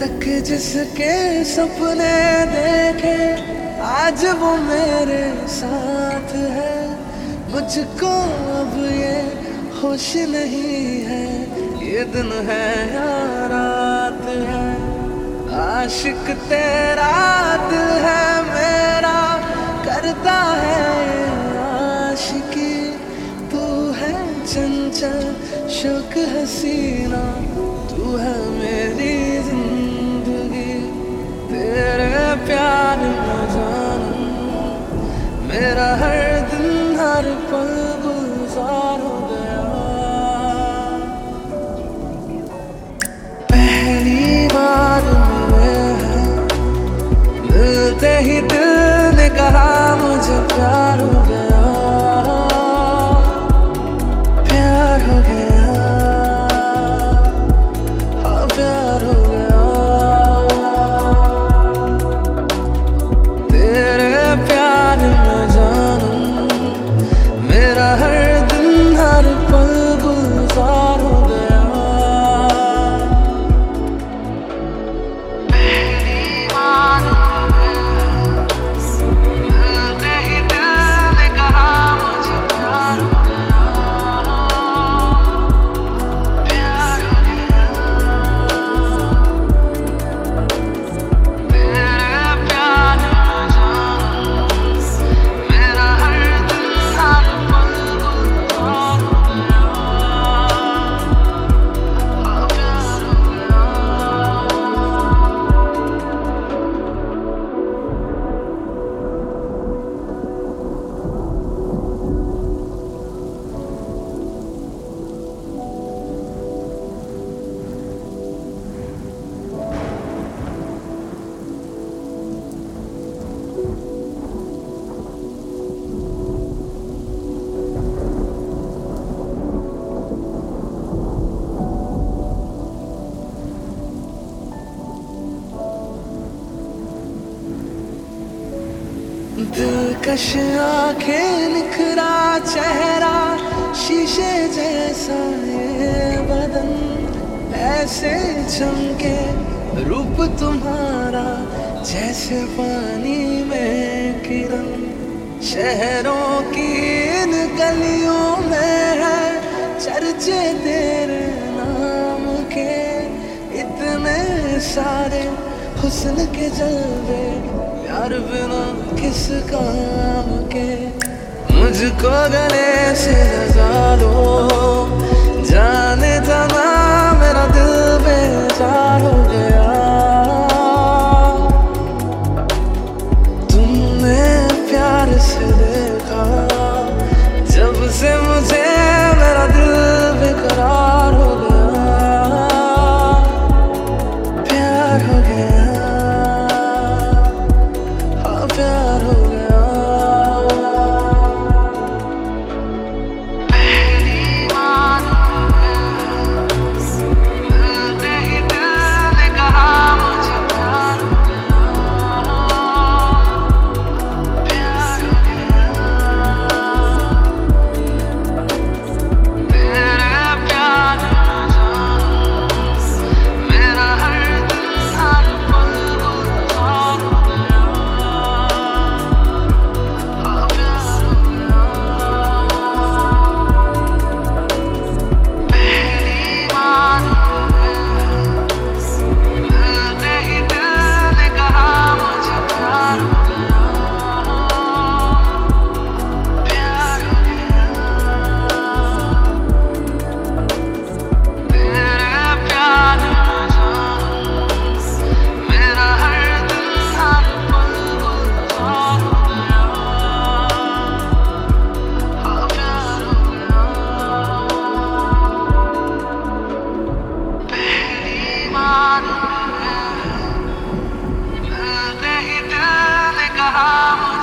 तक जिसके सपने देखे, आज वो मेरे साथ है। मुझको अब ये होश नहीं है। ये दिन है या रात है? आशिक तेरा दिल है मेरा, करता है आशिकी। तू है चंचल, शुक हसीना तू है मेरी कहा मुझे प्यार हो दिलकश आँखें निखरा चेहरा, शीशे जैसा ये बदन। ऐसे चमके रूप तुम्हारा, जैसे पानी में किरण। शहरों की इन गलियों में है चर्चे तेरे नाम के। इतने सारे हुस्न के जलवे, प्यार बिना किस काम के? मुझको गले से लगा लो जाने जाना मेरा दिल बेजार हो गया। तुमने प्यार से I'm.